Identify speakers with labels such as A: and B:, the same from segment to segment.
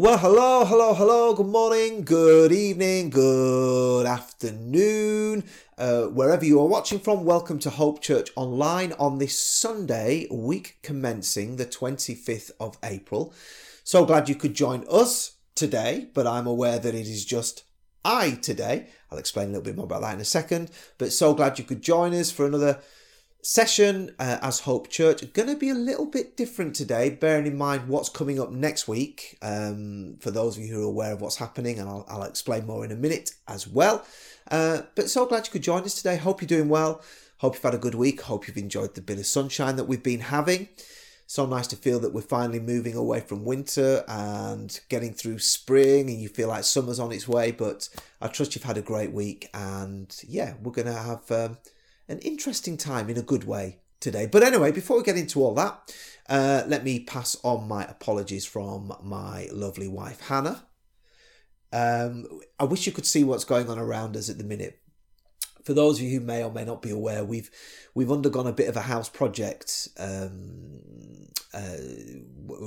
A: Well, hello, hello, hello, good morning, good evening, good afternoon, uh, wherever you are watching from. Welcome to Hope Church Online on this Sunday, week commencing the 25th of April. So glad you could join us today, but I'm aware that it is just I today. I'll explain a little bit more about that in a second, but so glad you could join us for another session uh, as Hope Church. Going to be a little bit different today, bearing in mind what's coming up next week. Um, for those of you who are aware of what's happening, and I'll, I'll explain more in a minute as well. Uh, but so glad you could join us today. Hope you're doing well. Hope you've had a good week. Hope you've enjoyed the bit of sunshine that we've been having. So nice to feel that we're finally moving away from winter and getting through spring, and you feel like summer's on its way. But I trust you've had a great week, and yeah, we're going to have. Um, an interesting time in a good way today. But anyway, before we get into all that, uh, let me pass on my apologies from my lovely wife, Hannah. Um, I wish you could see what's going on around us at the minute. For those of you who may or may not be aware, we've we've undergone a bit of a house project. Um, uh,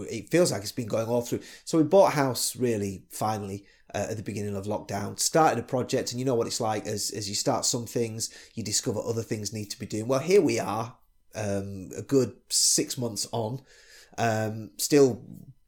A: it feels like it's been going all through. So we bought a house really finally uh, at the beginning of lockdown, started a project, and you know what it's like as, as you start some things, you discover other things need to be doing. Well, here we are, um, a good six months on, um, still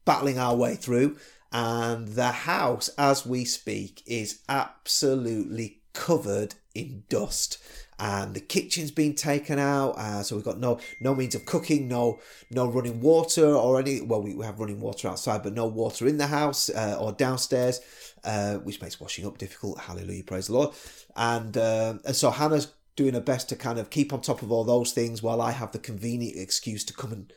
A: battling our way through, and the house, as we speak, is absolutely covered in dust and the kitchen's been taken out uh, so we've got no no means of cooking no no running water or any well we have running water outside but no water in the house uh, or downstairs uh, which makes washing up difficult. Hallelujah praise the lord. And, uh, and so hannah's doing her best to kind of keep on top of all those things while i have the convenient excuse to come and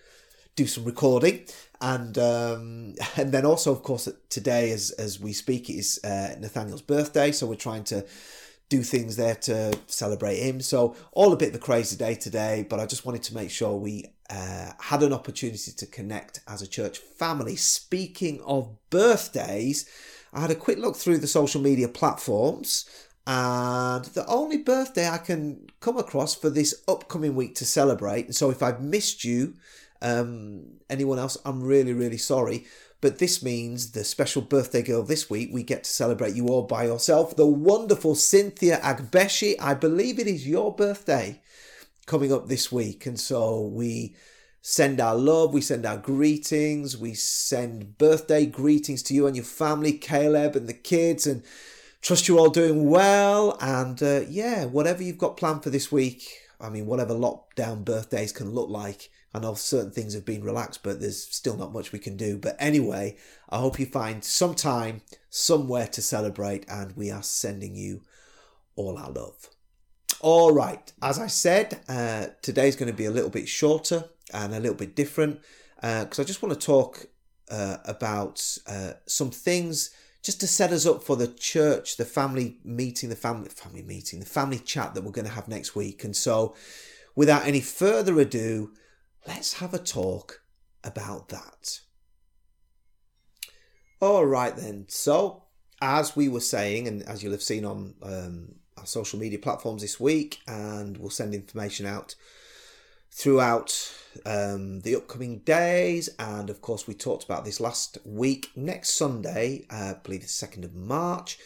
A: do some recording. And um, and then also of course today as as we speak is uh, nathaniel's birthday so we're trying to do things there to celebrate him. So all a bit of a crazy day today, but I just wanted to make sure we uh, had an opportunity to connect as a church family. Speaking of birthdays, I had a quick look through the social media platforms. And the only birthday I can come across for this upcoming week to celebrate, and so if I've missed you, um, anyone else, I'm really, really sorry. But this means the special birthday girl this week, we get to celebrate you all by yourself. The wonderful Cynthia Agbeshi. I believe it is your birthday coming up this week. And so we send our love, we send our greetings, we send birthday greetings to you and your family, Caleb and the kids, and trust you're all doing well. And uh, yeah, whatever you've got planned for this week, I mean, whatever lockdown birthdays can look like, I know certain things have been relaxed, but there's still not much we can do. But anyway, I hope you find some time somewhere to celebrate, and we are sending you all our love. All right, as I said, uh, today's going to be a little bit shorter and a little bit different because uh, I just want to talk uh, about uh, some things just to set us up for the church, the family meeting, the family family meeting, the family chat that we're going to have next week. And so, without any further ado, let's have a talk about that. All right, then. So, as we were saying, and as you'll have seen on um, our social media platforms this week, and we'll send information out throughout um, the upcoming days. And of course, we talked about this last week. Next Sunday, uh, I believe the 2nd of March,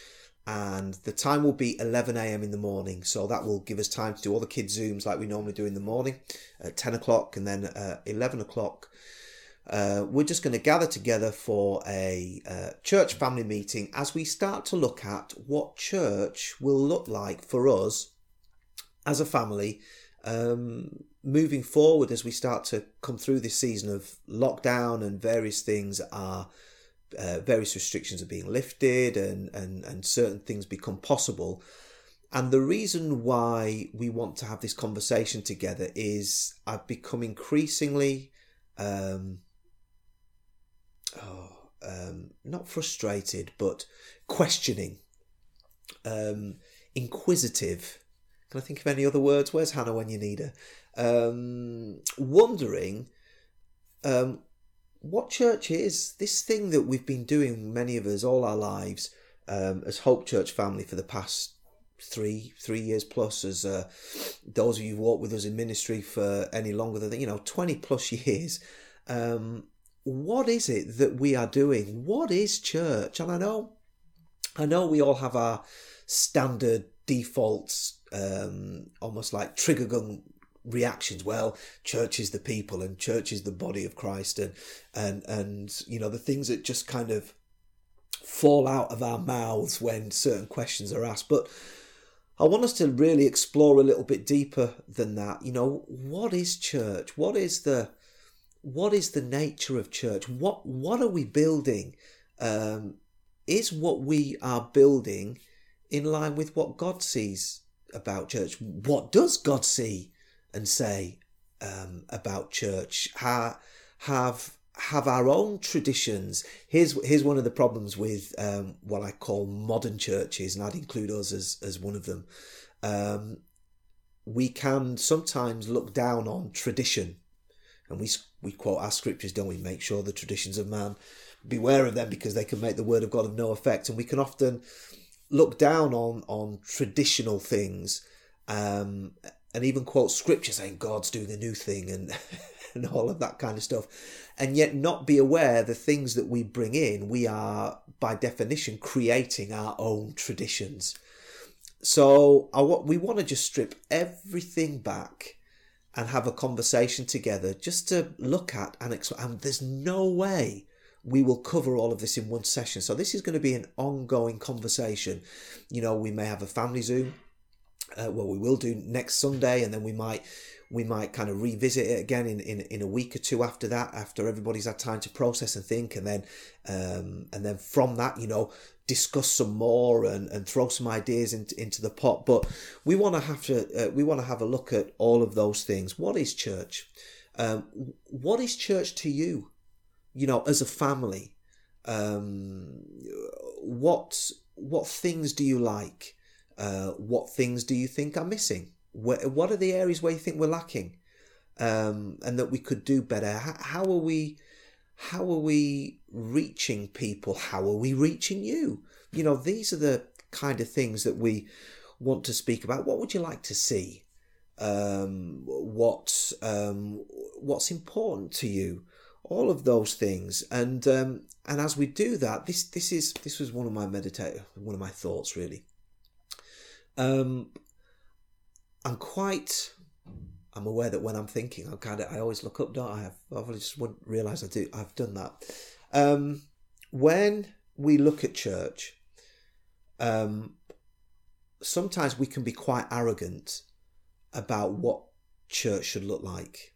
A: and the time will be 11 a.m. in the morning. So that will give us time to do all the kids' Zooms like we normally do in the morning at 10 o'clock and then uh, 11 o'clock. Uh, we're just going to gather together for a uh, church family meeting as we start to look at what church will look like for us as a family um, moving forward as we start to come through this season of lockdown and various things are uh, various restrictions are being lifted and, and, and certain things become possible. And the reason why we want to have this conversation together is I've become increasingly um, oh, um, not frustrated, but questioning, um, inquisitive. Can I think of any other words? Where's Hannah when you need her? Um, wondering um, what church is this thing that we've been doing many of us all our lives um, as hope church family for the past three three years plus as uh, those of you who've walked with us in ministry for any longer than you know 20 plus years um, what is it that we are doing? What is church? And I know, I know we all have our standard defaults, um, almost like trigger gun reactions. Well church is the people and church is the body of christ and and and you know the things that just kind of fall out of our mouths when certain questions are asked. But i want us to really explore a little bit deeper than that. You know what is church? What is the what is the nature of church? What what are we building? Um, is what we are building in line with what god sees about church? What does god see and say um, about church, ha, have have our own traditions. Here's here's one of the problems with um, what I call modern churches, and I'd include us as as one of them. Um, we can sometimes look down on tradition, and we we quote our scriptures, don't we? Make sure the traditions of man, beware of them because they can make the word of God of no effect, and we can often look down on on traditional things um, and even quote scripture saying God's doing a new thing and and all of that kind of stuff, and yet not be aware the things that we bring in, we are by definition creating our own traditions. So I what we want to just strip everything back and have a conversation together just to look at and. And there's no way we will cover all of this in one session. So this is going to be an ongoing conversation. You know, we may have a family Zoom uh, well we will do next sunday and then we might we might kind of revisit it again in, in, in a week or two after that after everybody's had time to process and think and then um, and then from that you know discuss some more and, and throw some ideas into, into the pot. But we want to have to uh, we want to have a look at all of those things. What is church? Um, what is church to you? You know as a family um, what what things do you like uh, what things do you think are missing? Where, what are the areas where you think we're lacking, um, and that we could do better? How, how are we? How are we reaching people? How are we reaching you? You know, these are the kind of things that we want to speak about. What would you like to see? Um, what um, what's important to you? All of those things, and um, and as we do that, this this is this was one of my meditate one of my thoughts really. Um, I'm quite. I'm aware that when I'm thinking, I'm kind of. I always look up, don't I? I've, I've just wouldn't realise I do. I've done that. Um, when we look at church, um, sometimes we can be quite arrogant about what church should look like.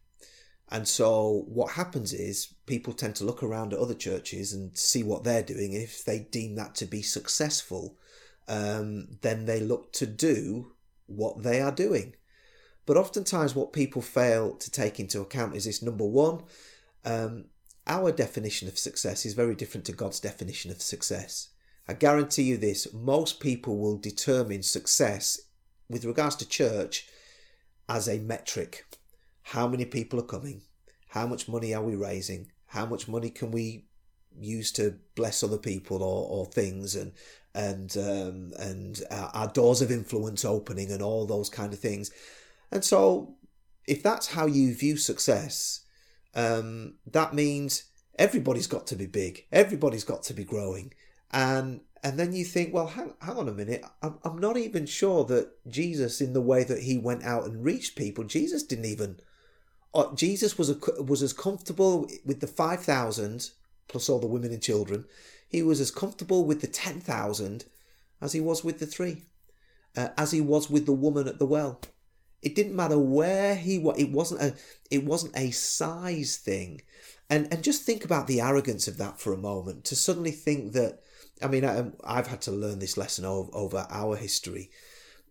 A: And so what happens is people tend to look around at other churches and see what they're doing. And if they deem that to be successful, um, then they look to do what they are doing. But oftentimes, what people fail to take into account is this number one, um, our definition of success is very different to God's definition of success. I guarantee you this most people will determine success with regards to church as a metric. How many people are coming? How much money are we raising? How much money can we use to bless other people or, or things and and um, and our, our doors of influence opening and all those kind of things. And so, if that's how you view success, um, that means everybody's got to be big, everybody's got to be growing, and and then you think, well, hang, hang on a minute, I'm, I'm not even sure that Jesus, in the way that he went out and reached people, Jesus didn't even. Uh, Jesus was a, was as comfortable with the five thousand plus all the women and children he was as comfortable with the 10,000 as he was with the three, uh, as he was with the woman at the well. It didn't matter where he was. It wasn't a. It wasn't a size thing, and and just think about the arrogance of that for a moment. To suddenly think that, I mean, I, have had to learn this lesson over, over our history.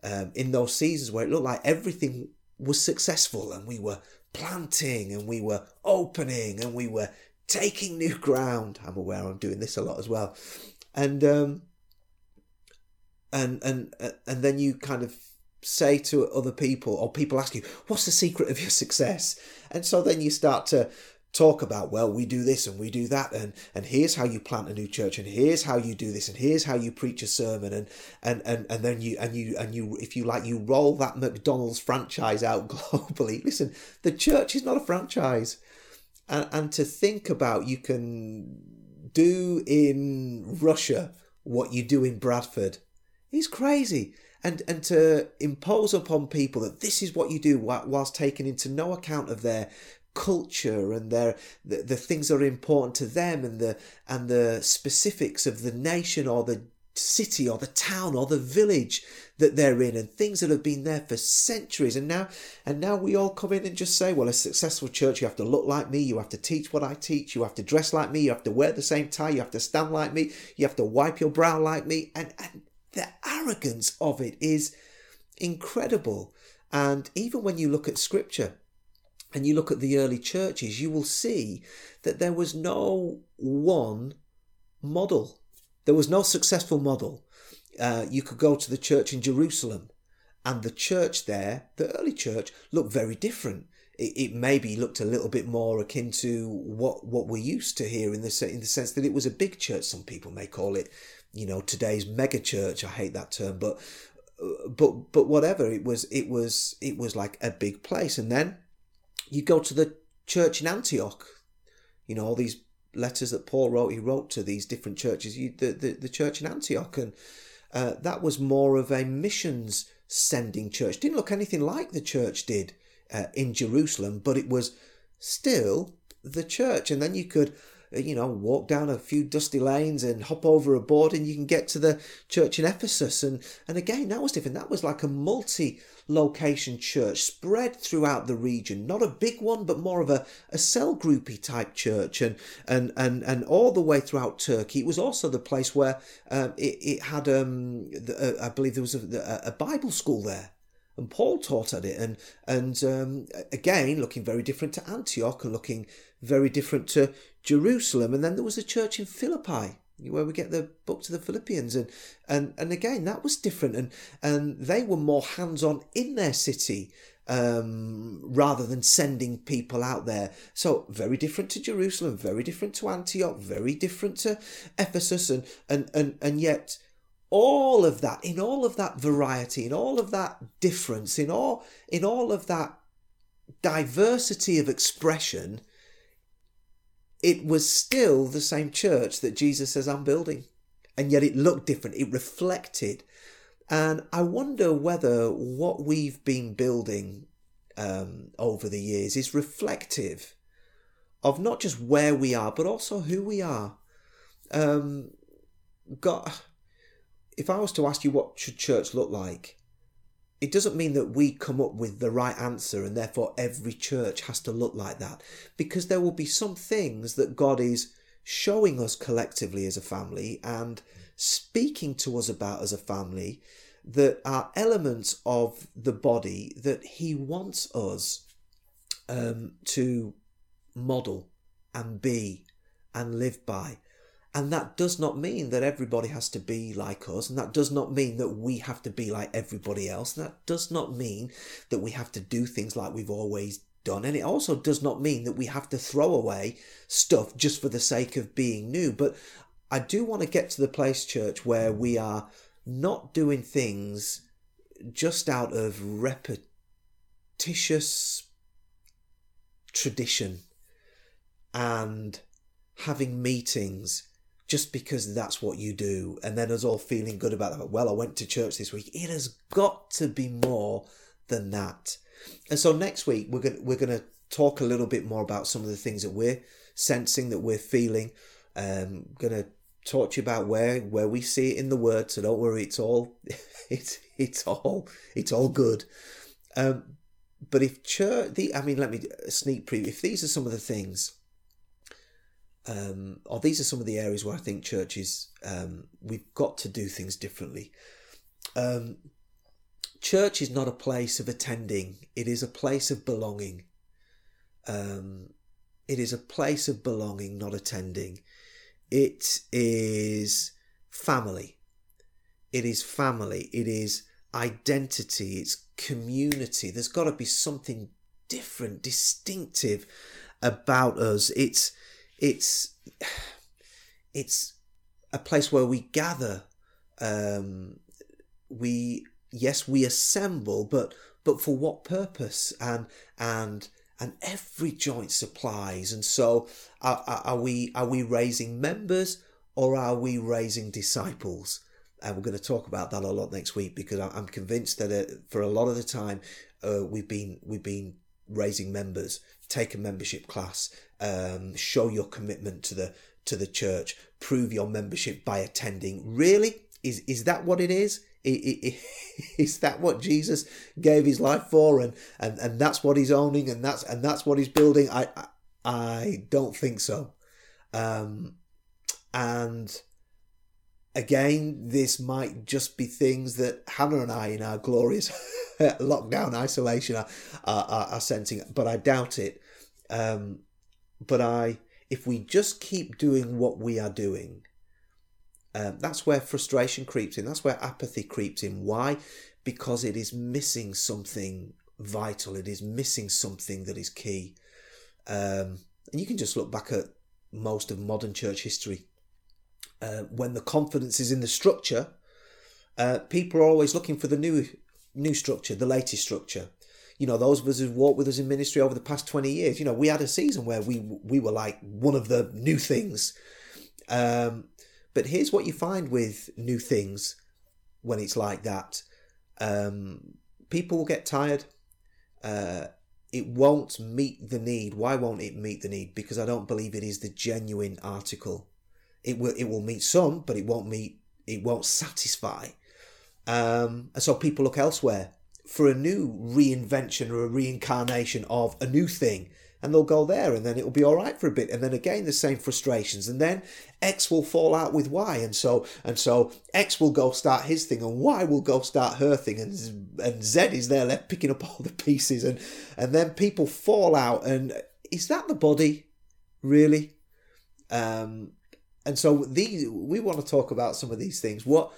A: Um, in those seasons where it looked like everything was successful and we were planting and we were opening and we were taking new ground. I'm aware I'm doing this a lot as well, and um, and and and then you kind of say to other people, or people ask you, "What's the secret of your success?" And so then you start to talk about well we do this and we do that and and here's how you plant a new church and here's how you do this and here's how you preach a sermon and and and, and then you and you and you if you like you roll that mcdonald's franchise out globally listen the church is not a franchise and, and to think about you can do in Russia what you do in Bradford is crazy. And, and to impose upon people that this is what you do whilst taking into no account of their culture and their the, the things that are important to them and the and the specifics of the nation or the city or the town or the village that they're in and things that have been there for centuries and now and now we all come in and just say well a successful church you have to look like me you have to teach what i teach you have to dress like me you have to wear the same tie you have to stand like me you have to wipe your brow like me and and the arrogance of it is incredible and even when you look at scripture and you look at the early churches, you will see that there was no one model. There was no successful model. Uh, you could go to the church in Jerusalem, and the church there, the early church, looked very different. It, it maybe looked a little bit more akin to what what we're used to here in the in the sense that it was a big church. Some people may call it, you know, today's mega church. I hate that term, but uh, but but whatever. It was it was it was like a big place, and then you go to the church in Antioch, you know, all these letters that Paul wrote, he wrote to these different churches, you, the, the, the church in Antioch, and uh, that was more of a missions sending church. Didn't look anything like the church did uh, in Jerusalem, but it was still the church. And then you could you know, walk down a few dusty lanes and hop over a board and you can get to the church in Ephesus. And, and again, that was different. That was like a multi location church spread throughout the region. Not a big one, but more of a, a cell groupy type church and, and, and, and all the way throughout Turkey. It was also the place where um, it, it had, um, the, uh, I believe there was a, a Bible school there and Paul taught at it, and and um, again looking very different to Antioch and looking very different to Jerusalem. And then there was a church in Philippi where we get the book to the Philippians, and and and again that was different, and and they were more hands on in their city um, rather than sending people out there. So very different to Jerusalem, very different to Antioch, very different to Ephesus, and and and and yet all of that, in all of that variety, in all of that difference, in all in all of that diversity of expression, it was still the same church that Jesus says I'm building. And yet it looked different. It reflected. And I wonder whether what we've been building um, over the years is reflective of not just where we are, but also who we are. Um, God, if I was to ask you what should church look like, it doesn't mean that we come up with the right answer and therefore every church has to look like that because there will be some things that God is showing us collectively as a family and speaking to us about as a family that are elements of the body that he wants us um, to model and be and live by and that does not mean that everybody has to be like us. And that does not mean that we have to be like everybody else. And that does not mean that we have to do things like we've always done. And it also does not mean that we have to throw away stuff just for the sake of being new. But I do want to get to the place, church, where we are not doing things just out of repetitious tradition and having meetings just because that's what you do, and then us all feeling good about it. Well, I went to church this week. It has got to be more than that. And so next week we're gonna we're gonna talk a little bit more about some of the things that we're sensing, that we're feeling. Um, gonna talk to you about where where we see it in the word. So don't worry, it's all it's it's all it's all good. Um, but if church, the I mean, let me sneak preview. If these are some of the things um, or these are some of the areas where I think churches um, we've got to do things differently. Um, church is not a place of attending; it is a place of belonging. Um, it is a place of belonging, not attending. It is family. It is family. It is identity. It's community. There's got to be something different, distinctive about us. It's it's it's a place where we gather. Um, we yes we assemble, but but for what purpose? And and and every joint supplies. And so, are, are we are we raising members or are we raising disciples? And we're going to talk about that a lot next week because I'm convinced that uh, for a lot of the time uh, we've been we've been raising members. Take a membership class. Um, show your commitment to the to the church. Prove your membership by attending. Really, is is that what it is? Is that what Jesus gave his life for, and, and, and that's what he's owning, and that's and that's what he's building? I I don't think so. Um, and again, this might just be things that Hannah and I, in our glorious lockdown isolation, are, are, are sensing, but I doubt it. Um, but I, if we just keep doing what we are doing, um, that's where frustration creeps in. That's where apathy creeps in. Why? Because it is missing something vital. It is missing something that is key. Um, and you can just look back at most of modern church history. Uh, when the confidence is in the structure, uh, people are always looking for the new new structure, the latest structure. You know, those of us who've walked with us in ministry over the past 20 years, you know, we had a season where we we were like one of the new things. Um, but here's what you find with new things when it's like that um, people will get tired. Uh, it won't meet the need. Why won't it meet the need? Because I don't believe it is the genuine article. It will it will meet some, but it won't meet it won't satisfy. Um, and so people look elsewhere for a new reinvention or a reincarnation of a new thing and they'll go there and then it'll be all right for a bit and then again the same frustrations and then x will fall out with y and so and so x will go start his thing and y will go start her thing and and z is there left picking up all the pieces and and then people fall out and is that the body really um and so these we want to talk about some of these things what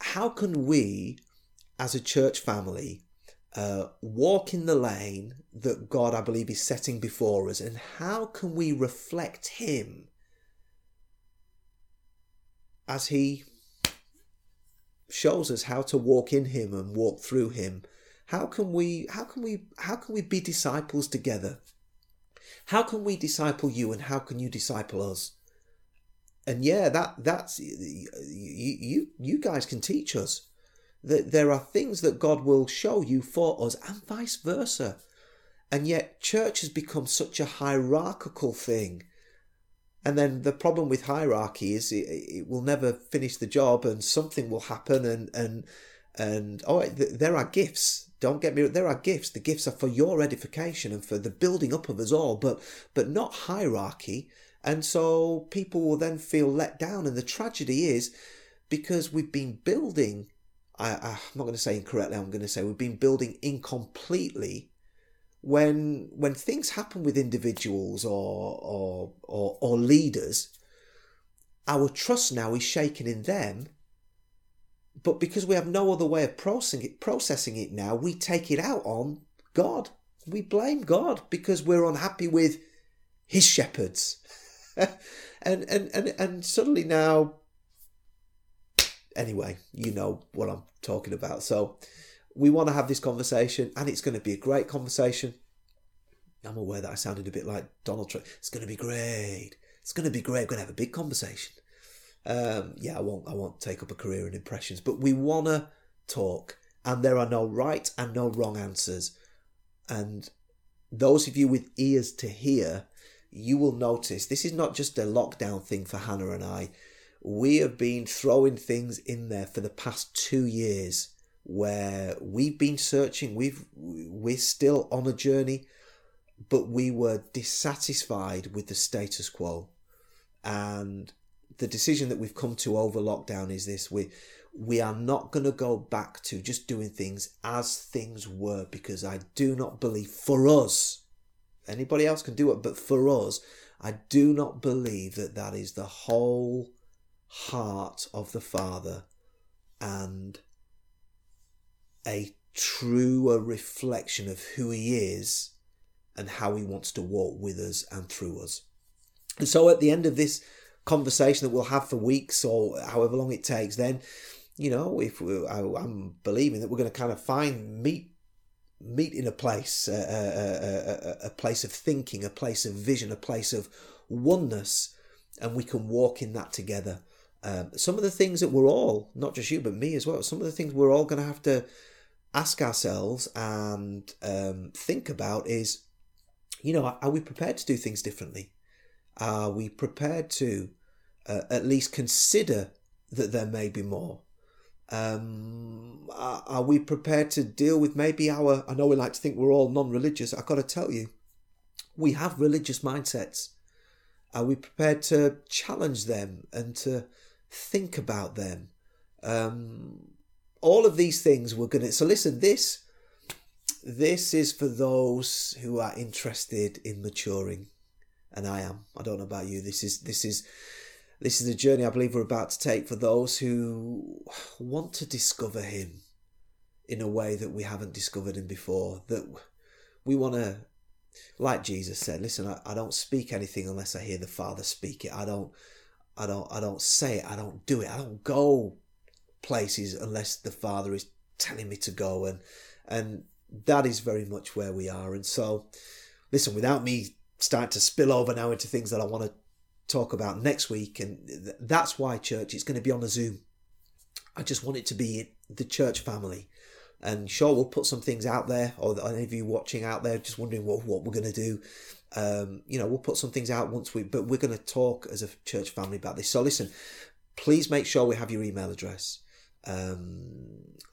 A: how can we as a church family uh, walk in the lane that God, I believe, is setting before us, and how can we reflect Him as He shows us how to walk in Him and walk through Him? How can we? How can we? How can we be disciples together? How can we disciple you, and how can you disciple us? And yeah, that that's you. You, you guys can teach us that there are things that God will show you for us and vice versa. And yet, church has become such a hierarchical thing. And then the problem with hierarchy is it, it will never finish the job, and something will happen. And and and oh, there are gifts. Don't get me. There are gifts. The gifts are for your edification and for the building up of us all, but but not hierarchy. And so people will then feel let down. And the tragedy is because we've been building I, I'm not going to say incorrectly, I'm going to say we've been building incompletely when when things happen with individuals or or or, or leaders, our trust now is shaken in them. But because we have no other way of processing it, processing it now, we take it out on God. We blame God because we're unhappy with His shepherds, and and and and suddenly now anyway, you know what I'm talking about. So we want to have this conversation, and it's going to be a great conversation. I'm aware that I sounded a bit like Donald Trump. It's going to be great. It's going to be great. We're going to have a big conversation. Um, yeah, I won't. I won't take up a career in impressions, but we want to talk, and there are no right and no wrong answers. And those of you with ears to hear, you will notice this is not just a lockdown thing for Hannah and I. We have been throwing things in there for the past two years where we've been searching we've we're still on a journey but we were dissatisfied with the status quo. And the decision that we've come to over lockdown is this we we are not going to go back to just doing things as things were because i do not believe for us anybody else can do it but for us i do not believe that that is the whole heart of the Father and a truer reflection of who He is and how He wants to walk with us and through us. And so at the end of this conversation that we'll have for weeks or however long it takes, then, you know, if we, I, I'm believing that we're going to kind of find, meet meet in a place, a, a, a, a place of thinking, a place of vision, a place of oneness, and we can walk in that together. Um, some of the things that we're all, not just you, but me as well, some of the things we're all going to have to ask ourselves and um, think about is, you know, are we prepared to do things differently? Are we prepared to uh, at least consider that there may be more? Um, are, are, we prepared to deal with maybe our? I know we like to think we're all non-religious. I've got to tell you, we have religious mindsets. Are we prepared to challenge them and to think about them? Um, all of these things we're going to. So listen, this this is for those who are interested in maturing, and I am. I don't know about you. This is this is this is a journey I believe we're about to take for those who want to discover Him in a way that we haven't discovered Him before. That we want to, like Jesus said, listen, I, I don't speak anything unless I hear the Father speak it. I don't, I don't, I don't say it. I don't do it. I don't go places unless the Father is telling me to go, and and that is very much where we are. And so, listen, without me starting to spill over now into things that I want to talk about next week, and that's why church it's going to be on a Zoom. I just want it to be the church family. And sure, we'll put some things out there, or any of you watching out there just wondering what, what we're going to do. Um, you know, we'll put some things out once we, but we're going to talk as a church family about this. So listen, please make sure we have your email address um,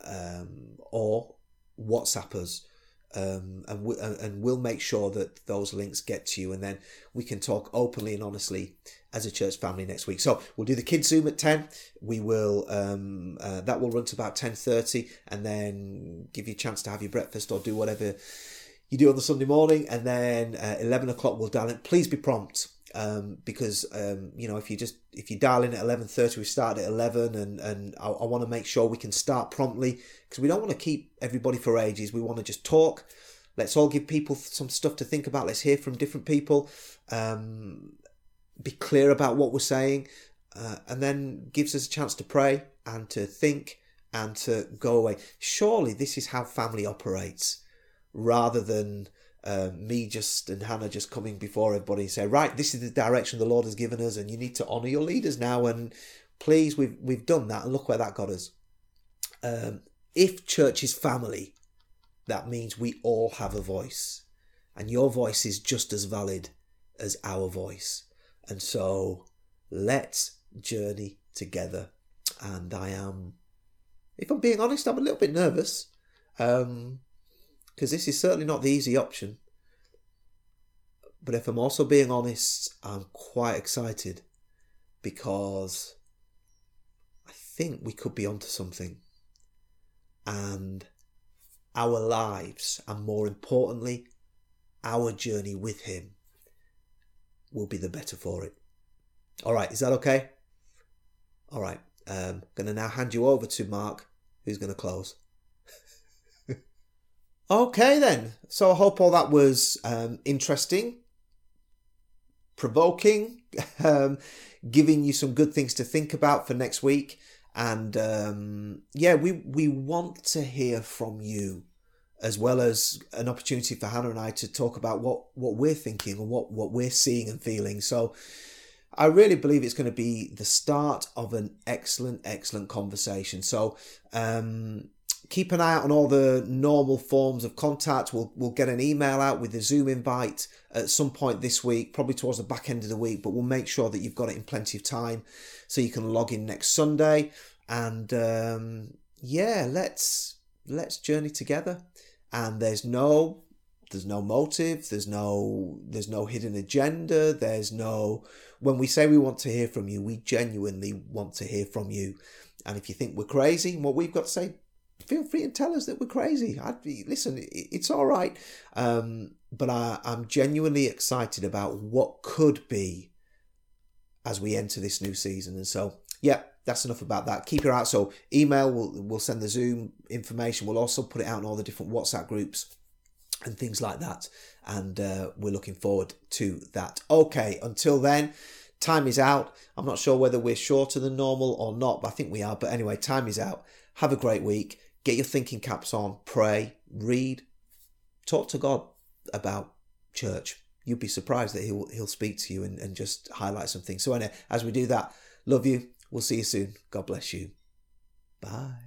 A: um, or WhatsApp us. Um, and, we, and we'll make sure that those links get to you and then we can talk openly and honestly as a church family next week. So we'll do the kids zoom at 10 we will um, uh, that will run to about 10.30 and then give you a chance to have your breakfast or do whatever you do on the sunday morning and then uh, 11 o'clock we'll dial in. Please be prompt um, because um, you know if you just if you dial in at eleven thirty, we start at eleven, and and I, I want to make sure we can start promptly because we don't want to keep everybody for ages. We want to just talk. Let's all give people some stuff to think about. Let's hear from different people. Um, be clear about what we're saying, uh, and then gives us a chance to pray and to think and to go away. Surely this is how family operates, rather than uh, me just and Hannah just coming before everybody and say, right, this is the direction the Lord has given us, and you need to honour your leaders now. And please, we've we've done that, and look where that got us. Um, if church is family, that means we all have a voice, and your voice is just as valid as our voice. And so, let's journey together. And I am, if I'm being honest, I'm a little bit nervous. Um, because this is certainly not the easy option. But if I'm also being honest, I'm quite excited because I think we could be onto something. And our lives, and more importantly, our journey with Him, will be the better for it. All right, is that okay? All right, I'm um, going to now hand you over to Mark, who's going to close. Okay, then. So I hope all that was um, interesting, provoking, um, giving you some good things to think about for next week. And um, yeah, we, we want to hear from you as well as an opportunity for Hannah and I to talk about what, what we're thinking and what, what we're seeing and feeling. So I really believe it's going to be the start of an excellent, excellent conversation. So, um, keep an eye out on all the normal forms of contact. We'll we'll get an email out with the Zoom invite at some point this week, probably towards the back end of the week. But we'll make sure that you've got it in plenty of time, so you can log in next Sunday. And um, yeah, let's let's journey together. And there's no there's no motive. There's no there's no hidden agenda. There's no when we say we want to hear from you, we genuinely want to hear from you. And if you think we're crazy, what we've got to say, feel free and tell us that we're crazy. I'd be, listen, it's all right. Um, but I, I'm genuinely excited about what could be as we enter this new season. And so, yeah, that's enough about that. Keep your out. So, email, we'll, we'll send the Zoom information. We'll also put it out in all the different WhatsApp groups and things like that. And uh, we're looking forward to that. Okay, until then, time is out. I'm not sure whether we're shorter than normal or not, but I think we are. But anyway, time is out. Have a great week get your thinking caps on, pray, read, talk to God about church. You'd be surprised that he'll he'll speak to you and, and just highlight some things. So anyway, as we do that, love you. We'll see you soon. God bless you. Bye.